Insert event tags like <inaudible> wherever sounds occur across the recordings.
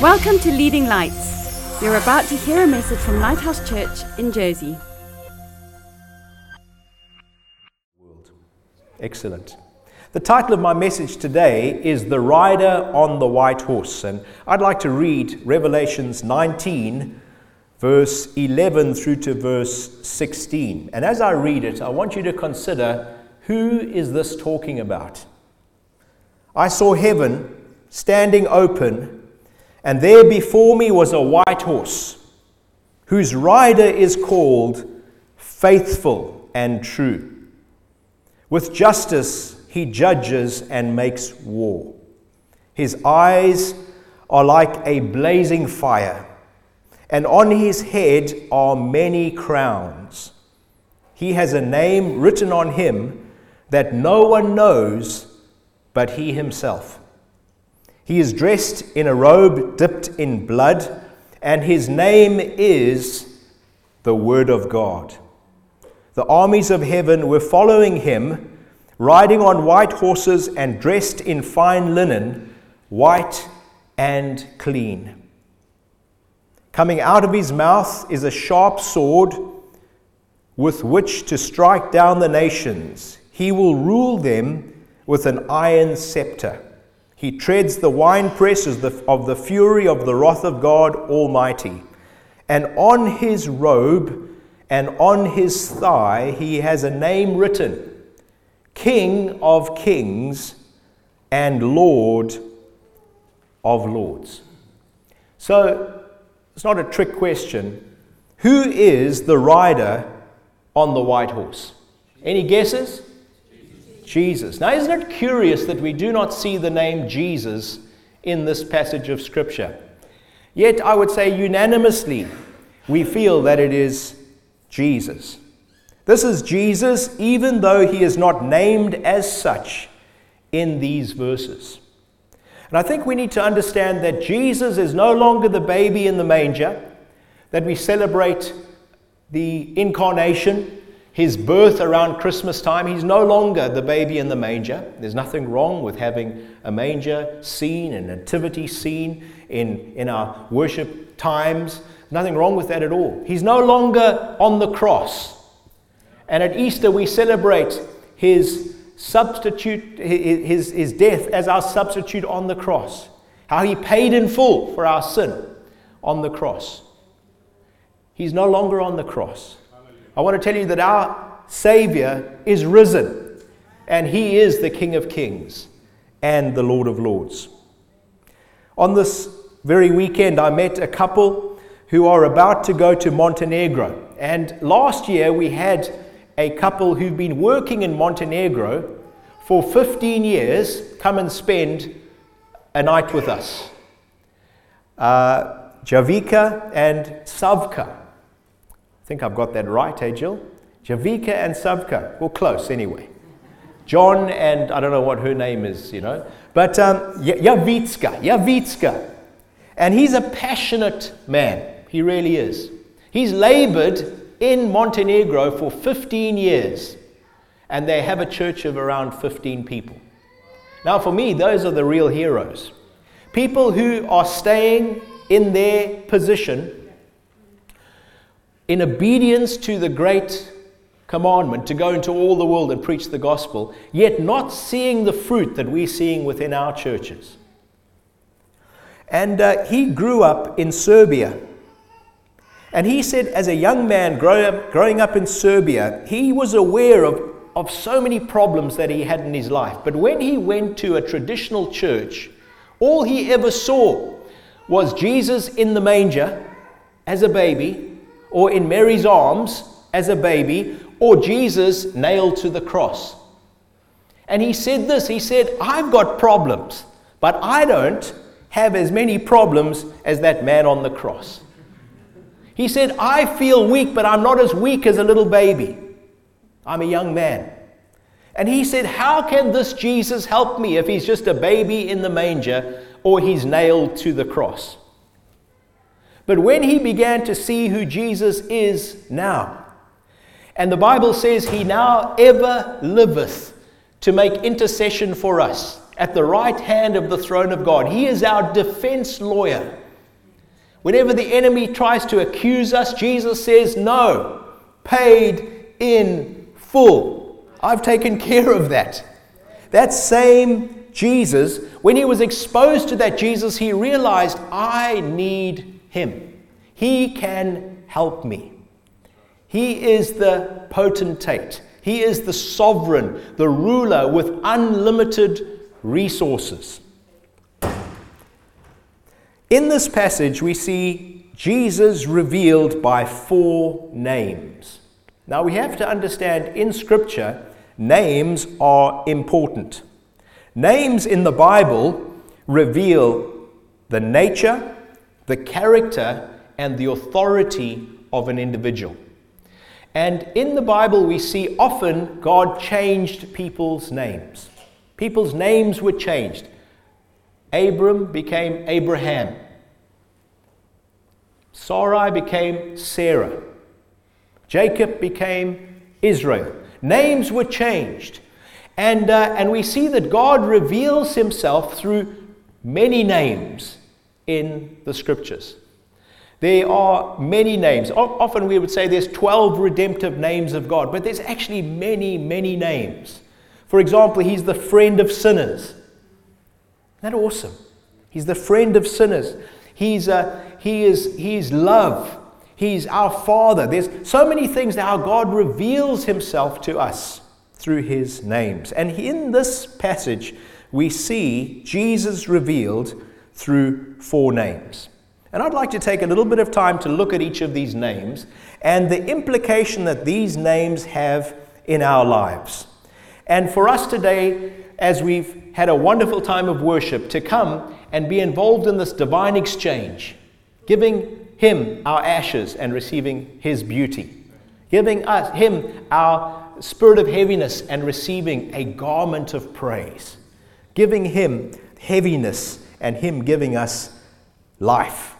Welcome to Leading Lights. You're about to hear a message from Lighthouse Church in Jersey. Excellent. The title of my message today is The Rider on the White Horse. And I'd like to read Revelations 19, verse 11 through to verse 16. And as I read it, I want you to consider who is this talking about? I saw heaven standing open and there before me was a white horse, whose rider is called Faithful and True. With justice he judges and makes war. His eyes are like a blazing fire, and on his head are many crowns. He has a name written on him that no one knows but he himself. He is dressed in a robe dipped in blood, and his name is the Word of God. The armies of heaven were following him, riding on white horses and dressed in fine linen, white and clean. Coming out of his mouth is a sharp sword with which to strike down the nations. He will rule them with an iron scepter. He treads the winepress of the fury of the wrath of God Almighty. And on his robe and on his thigh he has a name written King of Kings and Lord of Lords. So it's not a trick question. Who is the rider on the white horse? Any guesses? Jesus. Now, isn't it curious that we do not see the name Jesus in this passage of Scripture? Yet, I would say unanimously, we feel that it is Jesus. This is Jesus, even though he is not named as such in these verses. And I think we need to understand that Jesus is no longer the baby in the manger, that we celebrate the incarnation his birth around Christmas time, he's no longer the baby in the manger. There's nothing wrong with having a manger scene, a nativity scene in, in our worship times. Nothing wrong with that at all. He's no longer on the cross. And at Easter, we celebrate his substitute, his, his death as our substitute on the cross. How he paid in full for our sin on the cross. He's no longer on the cross. I want to tell you that our Savior is risen, and He is the King of Kings and the Lord of Lords. On this very weekend, I met a couple who are about to go to Montenegro. And last year, we had a couple who've been working in Montenegro for 15 years come and spend a night with us. Uh, Javika and Savka think I've got that right, hey, Jill? Javika and Savka. Well, close anyway. John and I don't know what her name is, you know. But um, Yavitska, Yavitska. And he's a passionate man. He really is. He's labored in Montenegro for 15 years. And they have a church of around 15 people. Now, for me, those are the real heroes. People who are staying in their position in obedience to the great commandment to go into all the world and preach the gospel, yet not seeing the fruit that we're seeing within our churches. And uh, he grew up in Serbia. And he said, as a young man growing up in Serbia, he was aware of, of so many problems that he had in his life. But when he went to a traditional church, all he ever saw was Jesus in the manger as a baby or in Mary's arms as a baby, or Jesus nailed to the cross. And he said this He said, I've got problems, but I don't have as many problems as that man on the cross. He said, I feel weak, but I'm not as weak as a little baby. I'm a young man. And he said, How can this Jesus help me if he's just a baby in the manger or he's nailed to the cross? But when he began to see who Jesus is now, and the Bible says he now ever liveth to make intercession for us at the right hand of the throne of God. He is our defense lawyer Whenever the enemy tries to accuse us, Jesus says, No, paid in full. I've taken care of that. That same Jesus, when he was exposed to that Jesus, he realized, I need him. He can help me. He is the potentate. He is the sovereign, the ruler with unlimited resources. In this passage, we see Jesus revealed by four names. Now, we have to understand in Scripture, names are important. Names in the Bible reveal the nature, the character, and the authority of an individual. And in the Bible, we see often God changed people's names. People's names were changed. Abram became Abraham. Sarai became Sarah. Jacob became Israel. Names were changed. And, uh, and we see that God reveals himself through many names in the scriptures. There are many names. Often we would say there's 12 redemptive names of God, but there's actually many, many names. For example, He's the friend of sinners. Isn't that awesome? He's the friend of sinners. He's, uh, he, is, he's love. He's our Father. There's so many things that how God reveals Himself to us through His names. And in this passage, we see Jesus revealed through four names. And I'd like to take a little bit of time to look at each of these names and the implication that these names have in our lives. And for us today, as we've had a wonderful time of worship, to come and be involved in this divine exchange, giving Him our ashes and receiving His beauty, giving us Him our spirit of heaviness and receiving a garment of praise, giving Him heaviness and Him giving us life.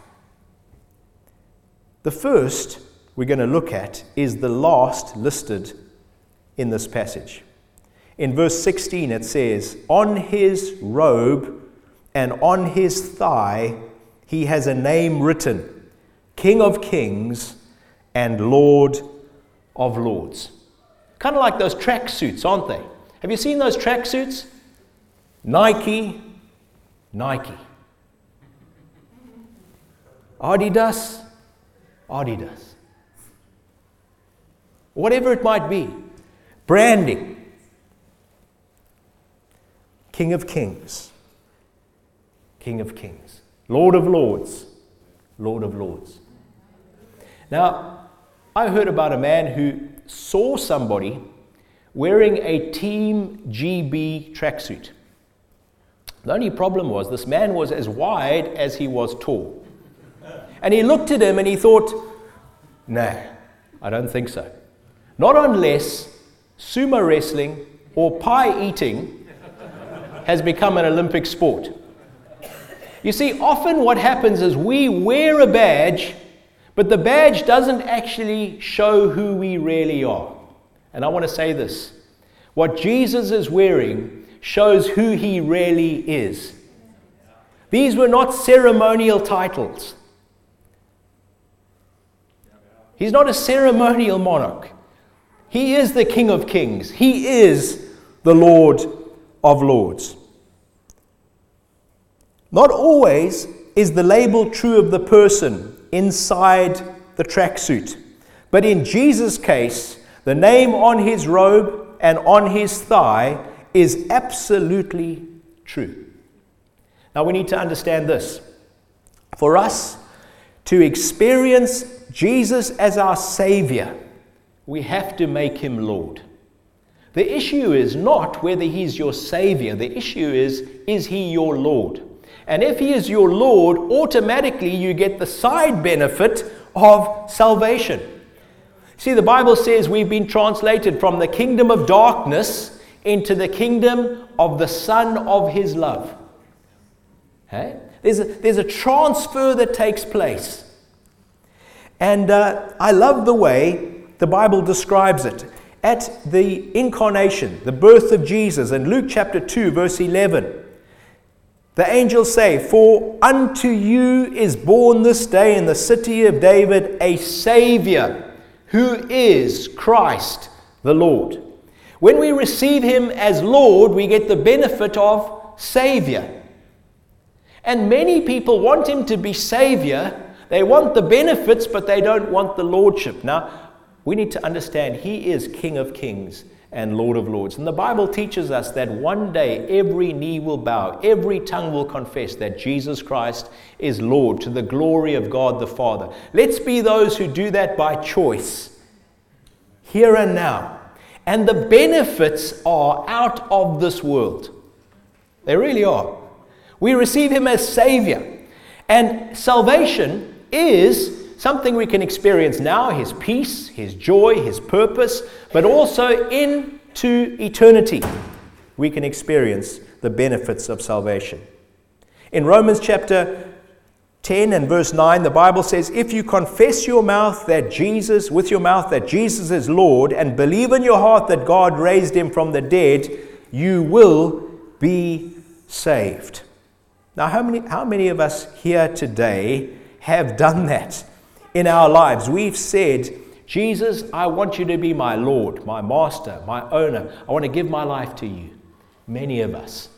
The first we're going to look at is the last listed in this passage. In verse 16, it says, On his robe and on his thigh he has a name written King of Kings and Lord of Lords. Kind of like those track suits, aren't they? Have you seen those track suits? Nike, Nike. Adidas, Adidas. Whatever it might be, branding. King of Kings, King of Kings, Lord of Lords, Lord of Lords. Now, I heard about a man who saw somebody wearing a Team GB tracksuit. The only problem was this man was as wide as he was tall. And he looked at him and he thought, nah, I don't think so. Not unless sumo wrestling or pie eating has become an Olympic sport. You see, often what happens is we wear a badge, but the badge doesn't actually show who we really are. And I want to say this what Jesus is wearing shows who he really is. These were not ceremonial titles. He's not a ceremonial monarch. He is the King of Kings. He is the Lord of Lords. Not always is the label true of the person inside the tracksuit. But in Jesus' case, the name on his robe and on his thigh is absolutely true. Now we need to understand this. For us to experience Jesus as our Savior, we have to make him Lord. The issue is not whether he's your Savior, the issue is, is he your Lord? And if he is your Lord, automatically you get the side benefit of salvation. See, the Bible says we've been translated from the kingdom of darkness into the kingdom of the Son of His love. Okay? There's, a, there's a transfer that takes place. And uh, I love the way the Bible describes it. At the incarnation, the birth of Jesus, in Luke chapter 2, verse 11, The angels say, For unto you is born this day in the city of David a Savior, who is Christ the Lord. When we receive Him as Lord, we get the benefit of Savior. And many people want Him to be Savior. They want the benefits, but they don't want the Lordship. Now, we need to understand He is King of Kings and Lord of Lords. And the Bible teaches us that one day every knee will bow, every tongue will confess that Jesus Christ is Lord to the glory of God the Father. Let's be those who do that by choice, here and now. And the benefits are out of this world. They really are. We receive Him as Savior. And salvation is something we can experience now His peace, His joy, His purpose, but also into eternity. We can experience the benefits of salvation. In Romans chapter 10 and verse 9, the Bible says, If you confess your mouth that Jesus, with your mouth that Jesus is Lord, and believe in your heart that God raised him from the dead, you will be saved. Now, how many, how many of us here today have done that? in our lives. We've said, Jesus, I want you to be my Lord, my master, my owner. I want to give my life to you. Many of us.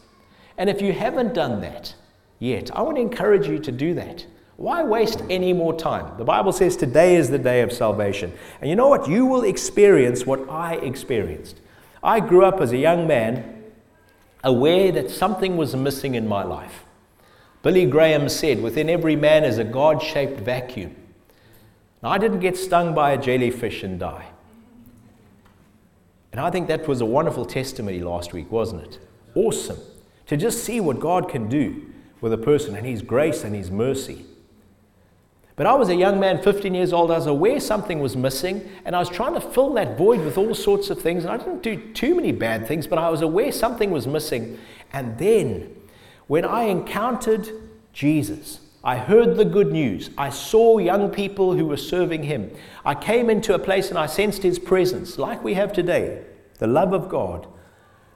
And if you haven't done that yet, I want to encourage you to do that. Why waste any more time? The Bible says today is the day of salvation. And you know what? You will experience what I experienced. I grew up as a young man aware that something was missing in my life. Billy Graham said, Within every man is a God shaped vacuum. I didn't get stung by a jellyfish and die. And I think that was a wonderful testimony last week, wasn't it? Awesome. To just see what God can do with a person and His grace and His mercy. But I was a young man, 15 years old. I was aware something was missing, and I was trying to fill that void with all sorts of things. And I didn't do too many bad things, but I was aware something was missing. And then, when I encountered Jesus, I heard the good news. I saw young people who were serving him. I came into a place and I sensed his presence, like we have today the love of God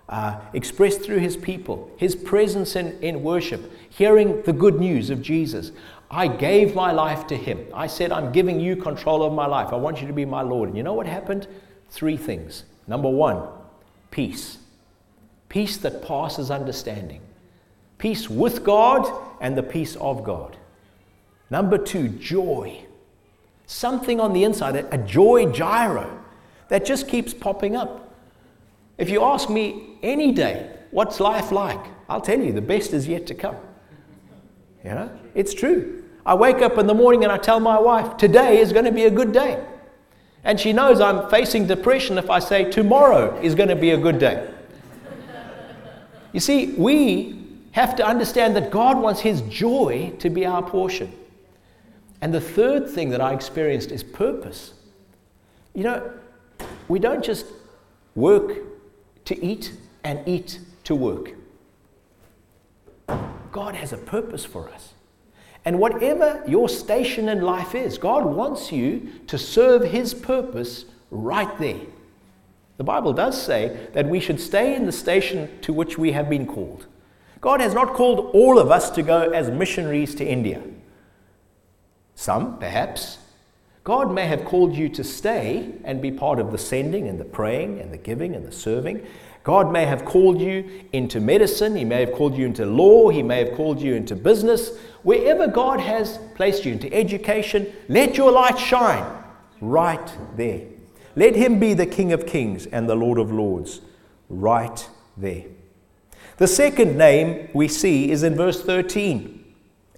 uh, expressed through his people, his presence in, in worship, hearing the good news of Jesus. I gave my life to him. I said, I'm giving you control of my life. I want you to be my Lord. And you know what happened? Three things. Number one, peace. Peace that passes understanding peace with God and the peace of God. Number two, joy. Something on the inside, a joy gyro that just keeps popping up. If you ask me any day, what's life like? I'll tell you, the best is yet to come. You know, it's true. I wake up in the morning and I tell my wife, today is going to be a good day. And she knows I'm facing depression if I say tomorrow is going to be a good day. You see, we have to understand that God wants His joy to be our portion. And the third thing that I experienced is purpose. You know, we don't just work to eat and eat to work. God has a purpose for us. And whatever your station in life is, God wants you to serve His purpose right there. The Bible does say that we should stay in the station to which we have been called. God has not called all of us to go as missionaries to India. Some, perhaps. God may have called you to stay and be part of the sending and the praying and the giving and the serving. God may have called you into medicine. He may have called you into law. He may have called you into business. Wherever God has placed you into education, let your light shine right there. Let Him be the King of Kings and the Lord of Lords right there. The second name we see is in verse 13.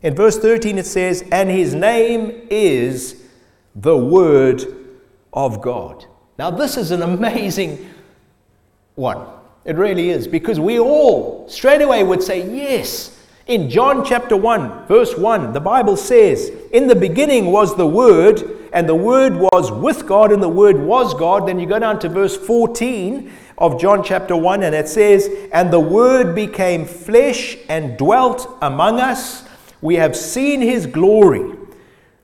In verse 13 it says, And his name is the Word of God. Now, this is an amazing one. It really is, because we all straight away would say, Yes. In John chapter 1, verse 1, the Bible says, In the beginning was the Word, and the Word was with God, and the Word was God. Then you go down to verse 14, of John chapter 1, and it says, And the Word became flesh and dwelt among us. We have seen his glory,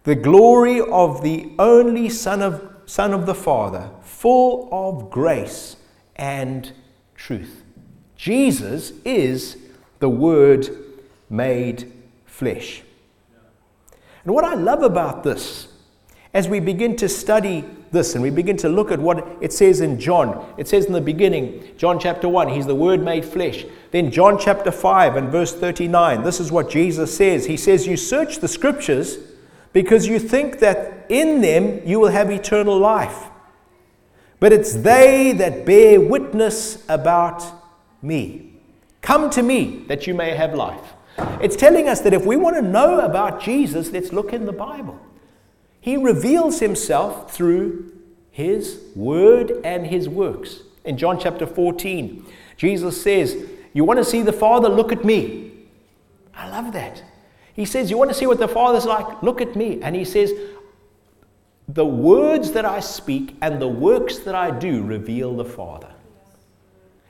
the glory of the only Son of, Son of the Father, full of grace and truth. Jesus is the Word made flesh. And what I love about this, as we begin to study this and we begin to look at what it says in John, it says in the beginning, John chapter 1, He's the Word made flesh. Then John chapter 5 and verse 39, this is what Jesus says. He says, You search the scriptures because you think that in them you will have eternal life. But it's they that bear witness about me. Come to me that you may have life. It's telling us that if we want to know about Jesus, let's look in the Bible. He reveals himself through his word and his works. In John chapter 14, Jesus says, You want to see the Father? Look at me. I love that. He says, You want to see what the Father's like? Look at me. And he says, The words that I speak and the works that I do reveal the Father.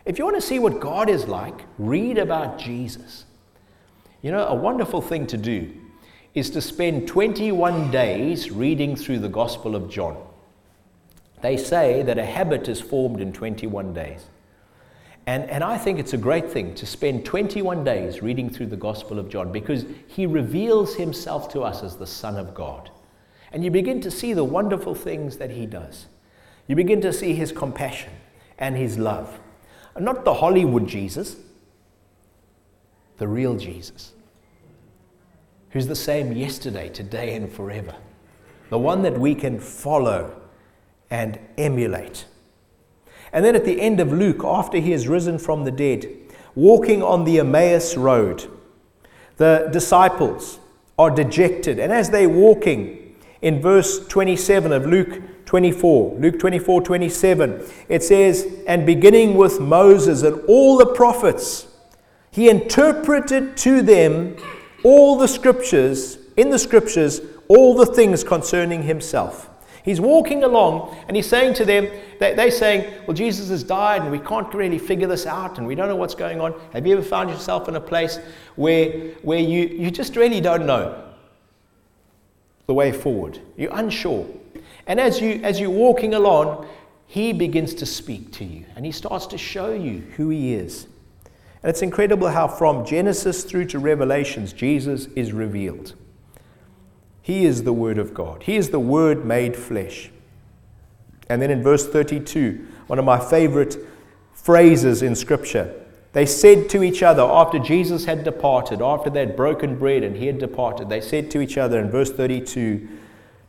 If you want to see what God is like, read about Jesus. You know, a wonderful thing to do is to spend 21 days reading through the Gospel of John. They say that a habit is formed in 21 days. And, and I think it's a great thing to spend 21 days reading through the Gospel of John because he reveals himself to us as the Son of God. And you begin to see the wonderful things that he does. You begin to see his compassion and his love. Not the Hollywood Jesus, the real Jesus, who's the same yesterday, today, and forever. The one that we can follow and emulate. And then at the end of Luke, after he has risen from the dead, walking on the Emmaus road, the disciples are dejected. And as they're walking, in verse 27 of Luke 24, Luke 24 27, it says, And beginning with Moses and all the prophets, he interpreted to them all the scriptures, in the scriptures, all the things concerning himself. He's walking along and he's saying to them, they, they're saying, Well, Jesus has died and we can't really figure this out and we don't know what's going on. Have you ever found yourself in a place where, where you, you just really don't know the way forward? You're unsure. And as, you, as you're walking along, he begins to speak to you and he starts to show you who he is. And it's incredible how from Genesis through to Revelations, Jesus is revealed. He is the Word of God, He is the Word made flesh. And then in verse 32, one of my favorite phrases in Scripture, they said to each other after Jesus had departed, after they had broken bread and he had departed, they said to each other in verse 32,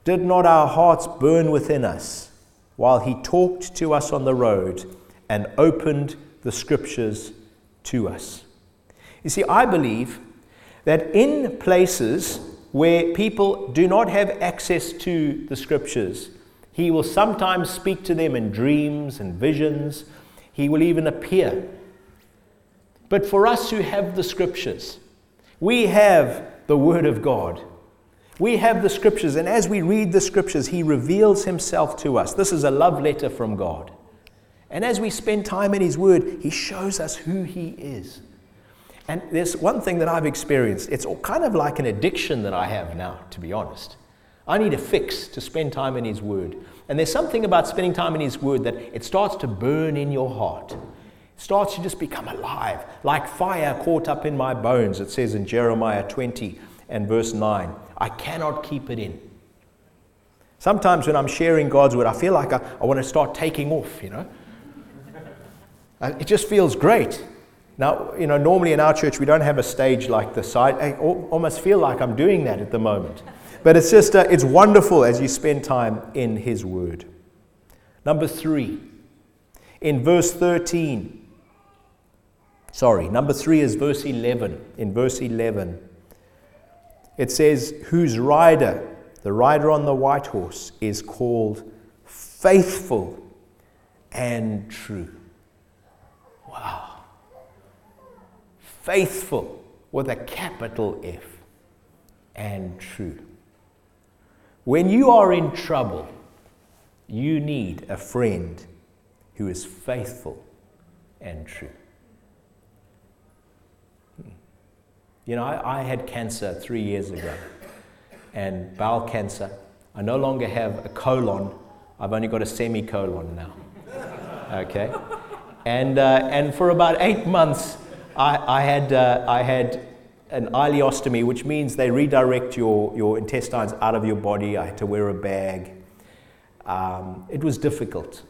Did not our hearts burn within us while he talked to us on the road and opened the Scriptures to us. You see, I believe that in places where people do not have access to the scriptures, he will sometimes speak to them in dreams and visions. He will even appear. But for us who have the scriptures, we have the Word of God. We have the scriptures, and as we read the scriptures, He reveals Himself to us. This is a love letter from God. And as we spend time in His Word, He shows us who He is. And there's one thing that I've experienced. It's kind of like an addiction that I have now, to be honest. I need a fix to spend time in His Word. And there's something about spending time in His Word that it starts to burn in your heart. It starts to just become alive, like fire caught up in my bones, it says in Jeremiah 20 and verse 9. I cannot keep it in. Sometimes when I'm sharing God's Word, I feel like I, I want to start taking off, you know. <laughs> It just feels great. Now, you know, normally in our church we don't have a stage like this. I, I almost feel like I'm doing that at the moment. But it's just, uh, it's wonderful as you spend time in His Word. Number three, in verse 13. Sorry, number three is verse 11. In verse 11, it says, Whose rider, the rider on the white horse, is called faithful and true. Wow. Faithful with a capital F and true. When you are in trouble, you need a friend who is faithful and true. Hmm. You know, I, I, had cancer three years ago, and bowel cancer. I no longer have a colon, I've only got a semicolon now. Okay? And, uh, and for about eight months, I, had, uh, I had an ileostomy, which means they redirect your, your intestines out of your body. I had to wear a bag. Um, it was difficult.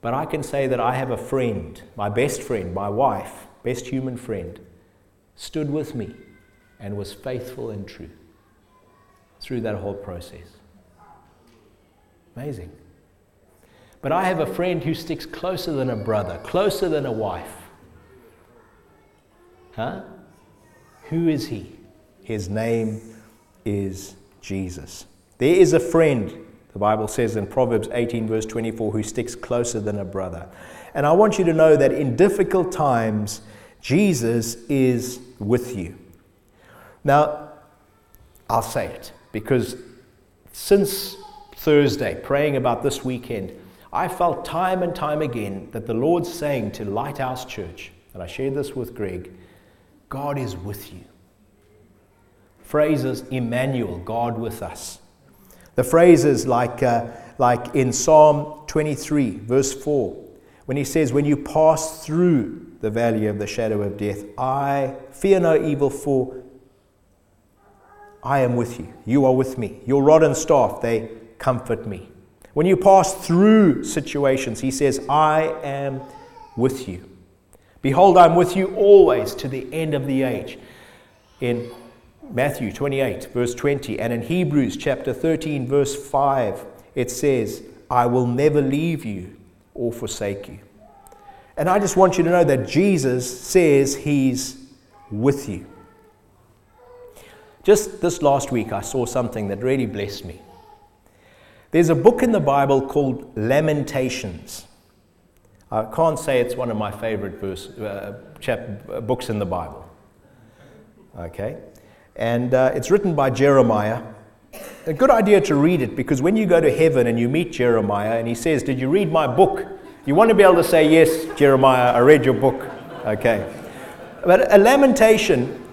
But I can say that I have a friend, my best friend, my wife, best human friend, stood with me and was faithful and true through that whole process. Amazing. But I have a friend who sticks closer than a brother, closer than a wife. Huh? Who is he? His name is Jesus. There is a friend, the Bible says in Proverbs 18, verse 24, who sticks closer than a brother. And I want you to know that in difficult times, Jesus is with you. Now, I'll say it because since Thursday, praying about this weekend, I felt time and time again that the Lord's saying to Lighthouse Church, and I shared this with Greg, God is with you. Phrases, Emmanuel, God with us. The phrases like, uh, like in Psalm 23, verse 4, when he says, When you pass through the valley of the shadow of death, I fear no evil, for I am with you. You are with me. Your rod and staff, they comfort me. When you pass through situations, he says, I am with you. Behold, I'm with you always to the end of the age. In Matthew 28, verse 20, and in Hebrews chapter 13, verse 5, it says, I will never leave you or forsake you. And I just want you to know that Jesus says he's with you. Just this last week, I saw something that really blessed me. There's a book in the Bible called Lamentations. I can't say it's one of my favorite verse, uh, chap, books in the Bible. Okay? And uh, it's written by Jeremiah. A good idea to read it because when you go to heaven and you meet Jeremiah and he says, Did you read my book? You want to be able to say, Yes, Jeremiah, I read your book. Okay. But a lamentation,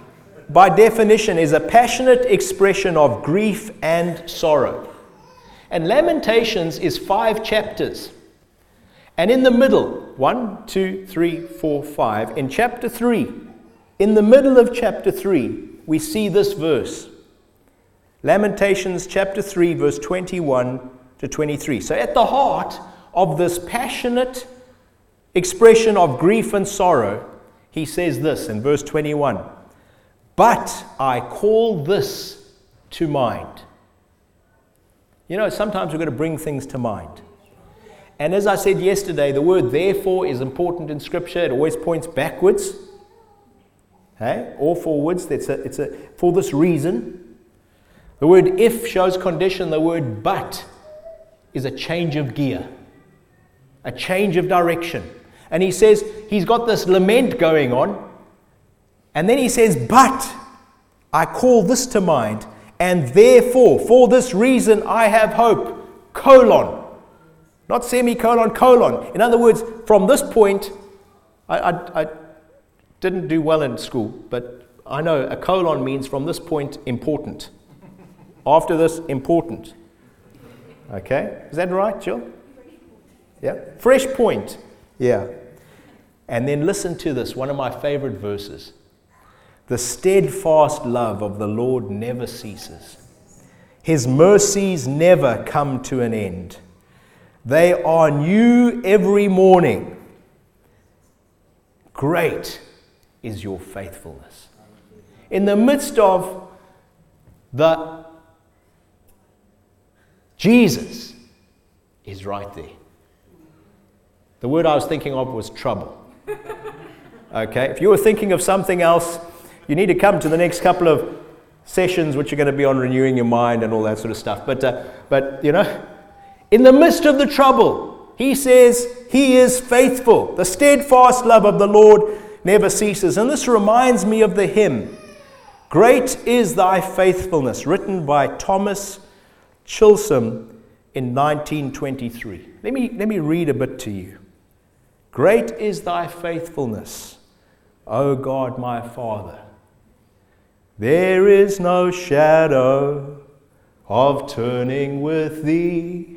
by definition, is a passionate expression of grief and sorrow. And Lamentations is five chapters. And in the middle, one, two, three, four, five, in chapter three, in the middle of chapter three, we see this verse Lamentations chapter 3, verse 21 to 23. So, at the heart of this passionate expression of grief and sorrow, he says this in verse 21 But I call this to mind. You know, sometimes we've got to bring things to mind. And as I said yesterday, the word therefore is important in Scripture. It always points backwards, hey, or forwards. It's a, it's a, for this reason. The word if shows condition. The word but is a change of gear, a change of direction. And he says he's got this lament going on. And then he says, But I call this to mind and therefore, for this reason, I have hope. Colon. Not semicolon, colon. In other words, from this point, I, I, I didn't do well in school, but I know a colon means from this point, important. After this, important. Okay? Is that right, Jill? Yeah? Fresh point. Yeah. And then listen to this, one of my favorite verses. The steadfast love of the Lord never ceases. His mercies never come to an end. They are new every morning. Great is your faithfulness. In the midst of the Jesus is right there. The word I was thinking of was trouble. Okay, if you were thinking of something else, you need to come to the next couple of sessions, which are going to be on renewing your mind and all that sort of stuff. But, uh, but you know, in the midst of the trouble, he says he is faithful. The steadfast love of the Lord never ceases. And this reminds me of the hymn, Great is Thy Faithfulness, written by Thomas Chisholm in 1923. Let me, let me read a bit to you. Great is Thy faithfulness, O God my Father. There is no shadow of turning with thee.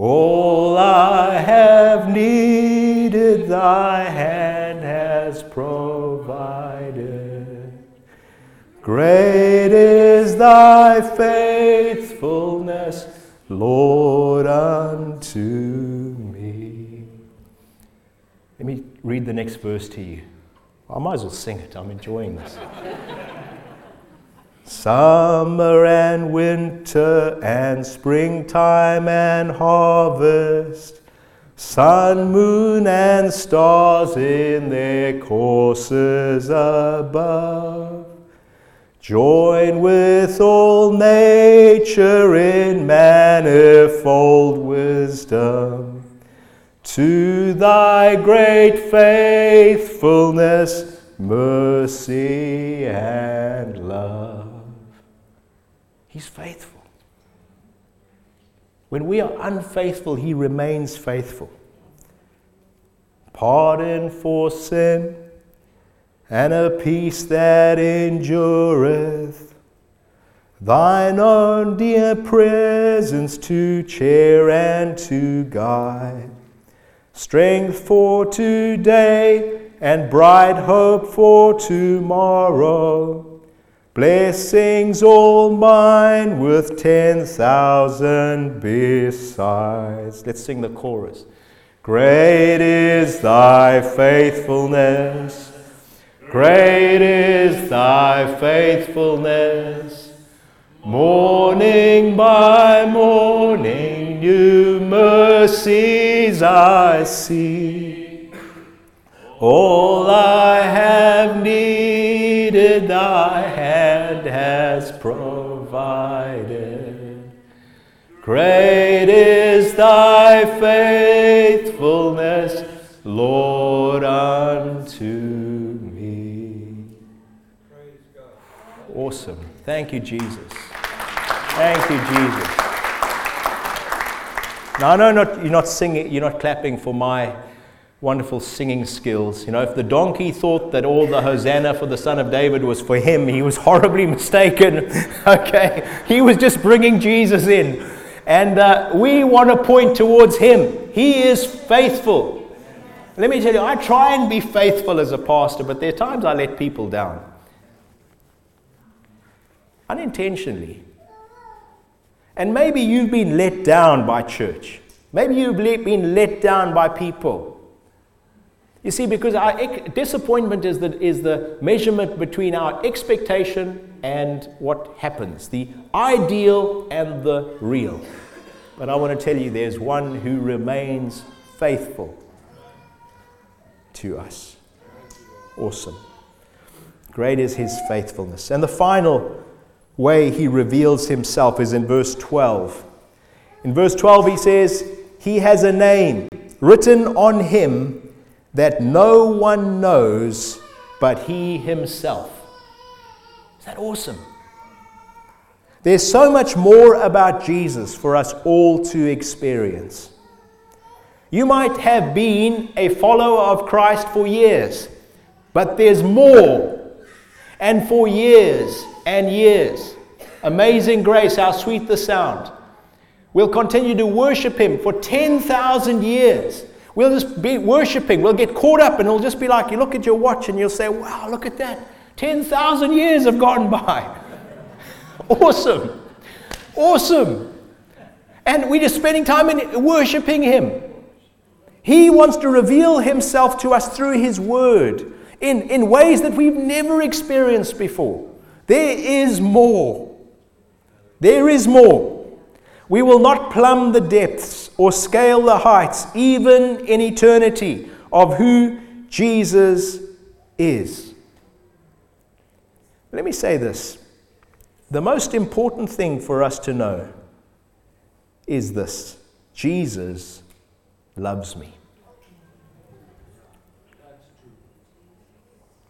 All I have needed, thy hand has provided. Great is thy faithfulness, Lord, unto me. Let me read the next verse to you. I might as well sing it. I'm enjoying this. Summer and winter and springtime and harvest, sun, moon, and stars in their courses above. Join with all nature in manifold wisdom to thy great faithfulness, mercy, and love. He's faithful. When we are unfaithful, He remains faithful. Pardon for sin and a peace that endureth. Thine own dear presence to cheer and to guide. Strength for today and bright hope for tomorrow Blessings all mine with 10,000 besides. Let's sing the chorus. Great is thy faithfulness. Great is thy faithfulness. Morning by morning, new mercies I see. All I have needed, thy has provided. Great is thy faithfulness, Lord, unto me. Awesome. Thank you, Jesus. Thank you, Jesus. Now, I know not, you're not singing, you're not clapping for my wonderful singing skills. You know, if the donkey thought that all the Hosanna for the Son of David was for him, he was horribly mistaken. <laughs> okay? He was just bringing Jesus in. And uh, we want to point towards him. He is faithful. Let me tell you, I try and be faithful as a pastor, but there are times I let people down. Unintentionally. And maybe you've been let down by church. Maybe you've been let down by people. You see, because our disappointment is the, is the measurement between our expectation and what happens, the ideal and the real. But I want to tell you, there's one who remains faithful to us. Awesome. Great is his faithfulness. And the final way he reveals himself is in verse 12. In verse 12, he says, He has a name written on him that no one knows but he himself. Is that awesome? There's so much more about Jesus for us all to experience. You might have been a follower of Christ for years, but there's more. And for years and years. Amazing grace, how sweet the sound. We'll continue to worship Him for 10,000 years. We'll just be worshiping. We'll get caught up and it'll just be like you look at your watch and you'll say, wow, look at that. 10,000 years have gone by. <laughs> awesome. Awesome. And we're just spending time in worshiping Him. He wants to reveal Himself to us through His Word in, in ways that we've never experienced before. There is more. There is more. We will not plumb the depths or scale the heights, even in eternity, of who Jesus is. Let me say this the most important thing for us to know is this Jesus loves me.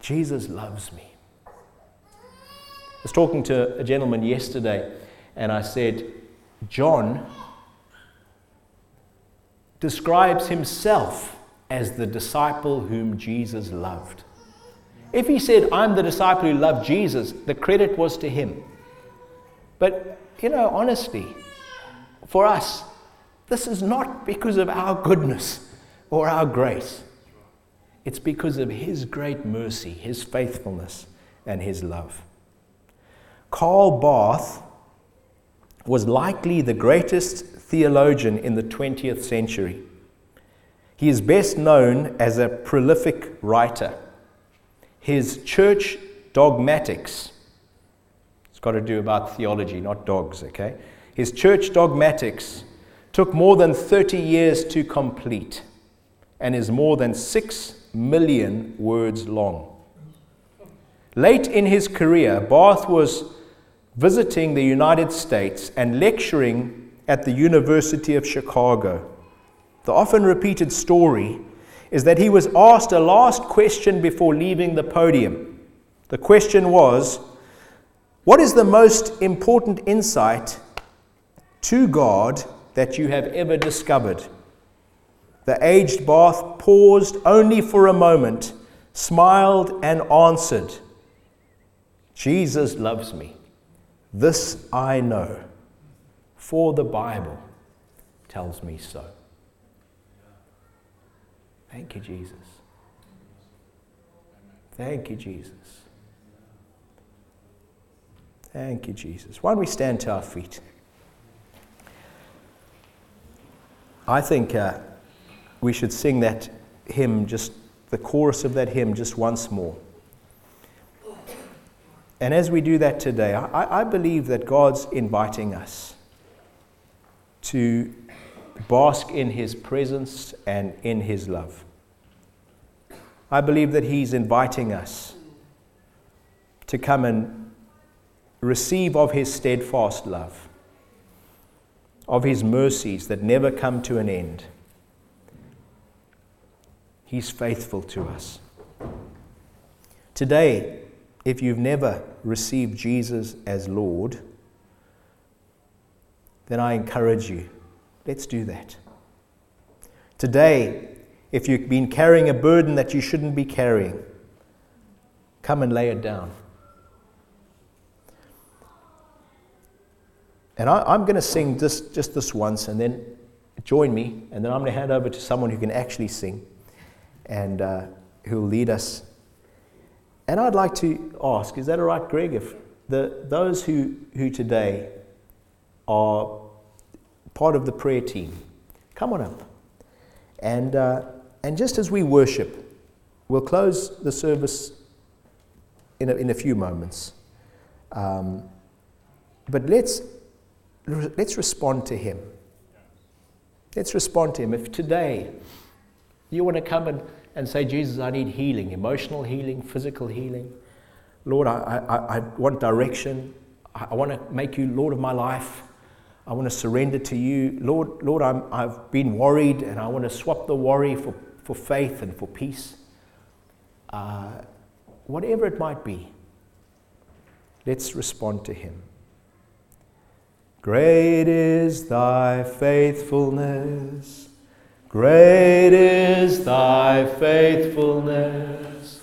Jesus loves me. I was talking to a gentleman yesterday, and I said, John describes himself as the disciple whom Jesus loved. If he said, I'm the disciple who loved Jesus, the credit was to him. But, you know, honestly, for us, this is not because of our goodness or our grace. It's because of his great mercy, his faithfulness, and his love. Karl Barth was likely the greatest theologian in the 20th century. He is best known as a prolific writer. His church dogmatics, it's got to do about theology, not dogs, okay? His church dogmatics took more than 30 years to complete and is more than 6 million words long. Late in his career, Barth was visiting the United States and lecturing at the University of Chicago. The often repeated story is that he was asked a last question before leaving the podium. The question was, What is the most important insight to God that you have ever discovered? The aged Barth paused only for a moment, smiled, and answered, Jesus loves me. This I know, for the Bible tells me so. Thank you, Jesus. Thank you, Jesus. Thank you, Jesus. Why don't we stand to our feet? I think uh, we should sing that hymn, just the chorus of that hymn, just once more. And as we do that today, I, I believe that God's inviting us to bask in His presence and in His love. I believe that He's inviting us to come and receive of His steadfast love, of His mercies that never come to an end. He's faithful to us. Today, if you've never received Jesus as Lord, then I encourage you, let's do that. Today, if you've been carrying a burden that you shouldn't be carrying, come and lay it down. And I, am going to sing this, just this once, and then join me, and then I'm going to hand over to someone who can actually sing and uh, who will lead us and I'd like to ask, is that all right, Greg, if the, those who, who today are part of the prayer team, come on up. And, uh, and just as we worship, we'll close the service in a, in a few moments. Um, but let's, let's respond to Him. Let's respond to Him. If today you want to come and and say, Jesus, I need healing, emotional healing, physical healing. Lord, I, I, I want direction. I, I want to make you Lord of my life. I want to surrender to you. Lord, Lord I'm, I've been worried and I want to swap the worry for, for faith and for peace. Uh, whatever it might be, let's respond to Him. Great is thy faithfulness. Great is thy faithfulness.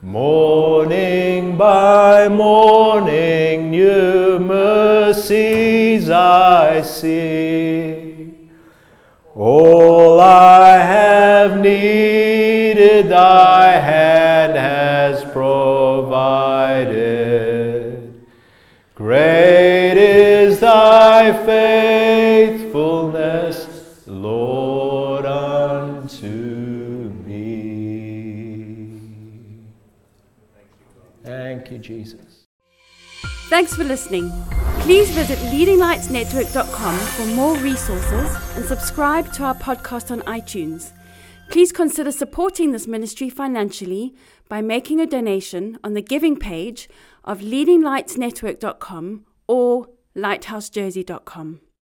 Morning by morning, new mercies I see. All I have needed, thy hand has provided. Thanks for listening. Please visit leadinglightsnetwork.com for more resources and subscribe to our podcast on iTunes. Please consider supporting this ministry financially by making a donation on the giving page of leadinglightsnetwork.com or lighthousejersey.com.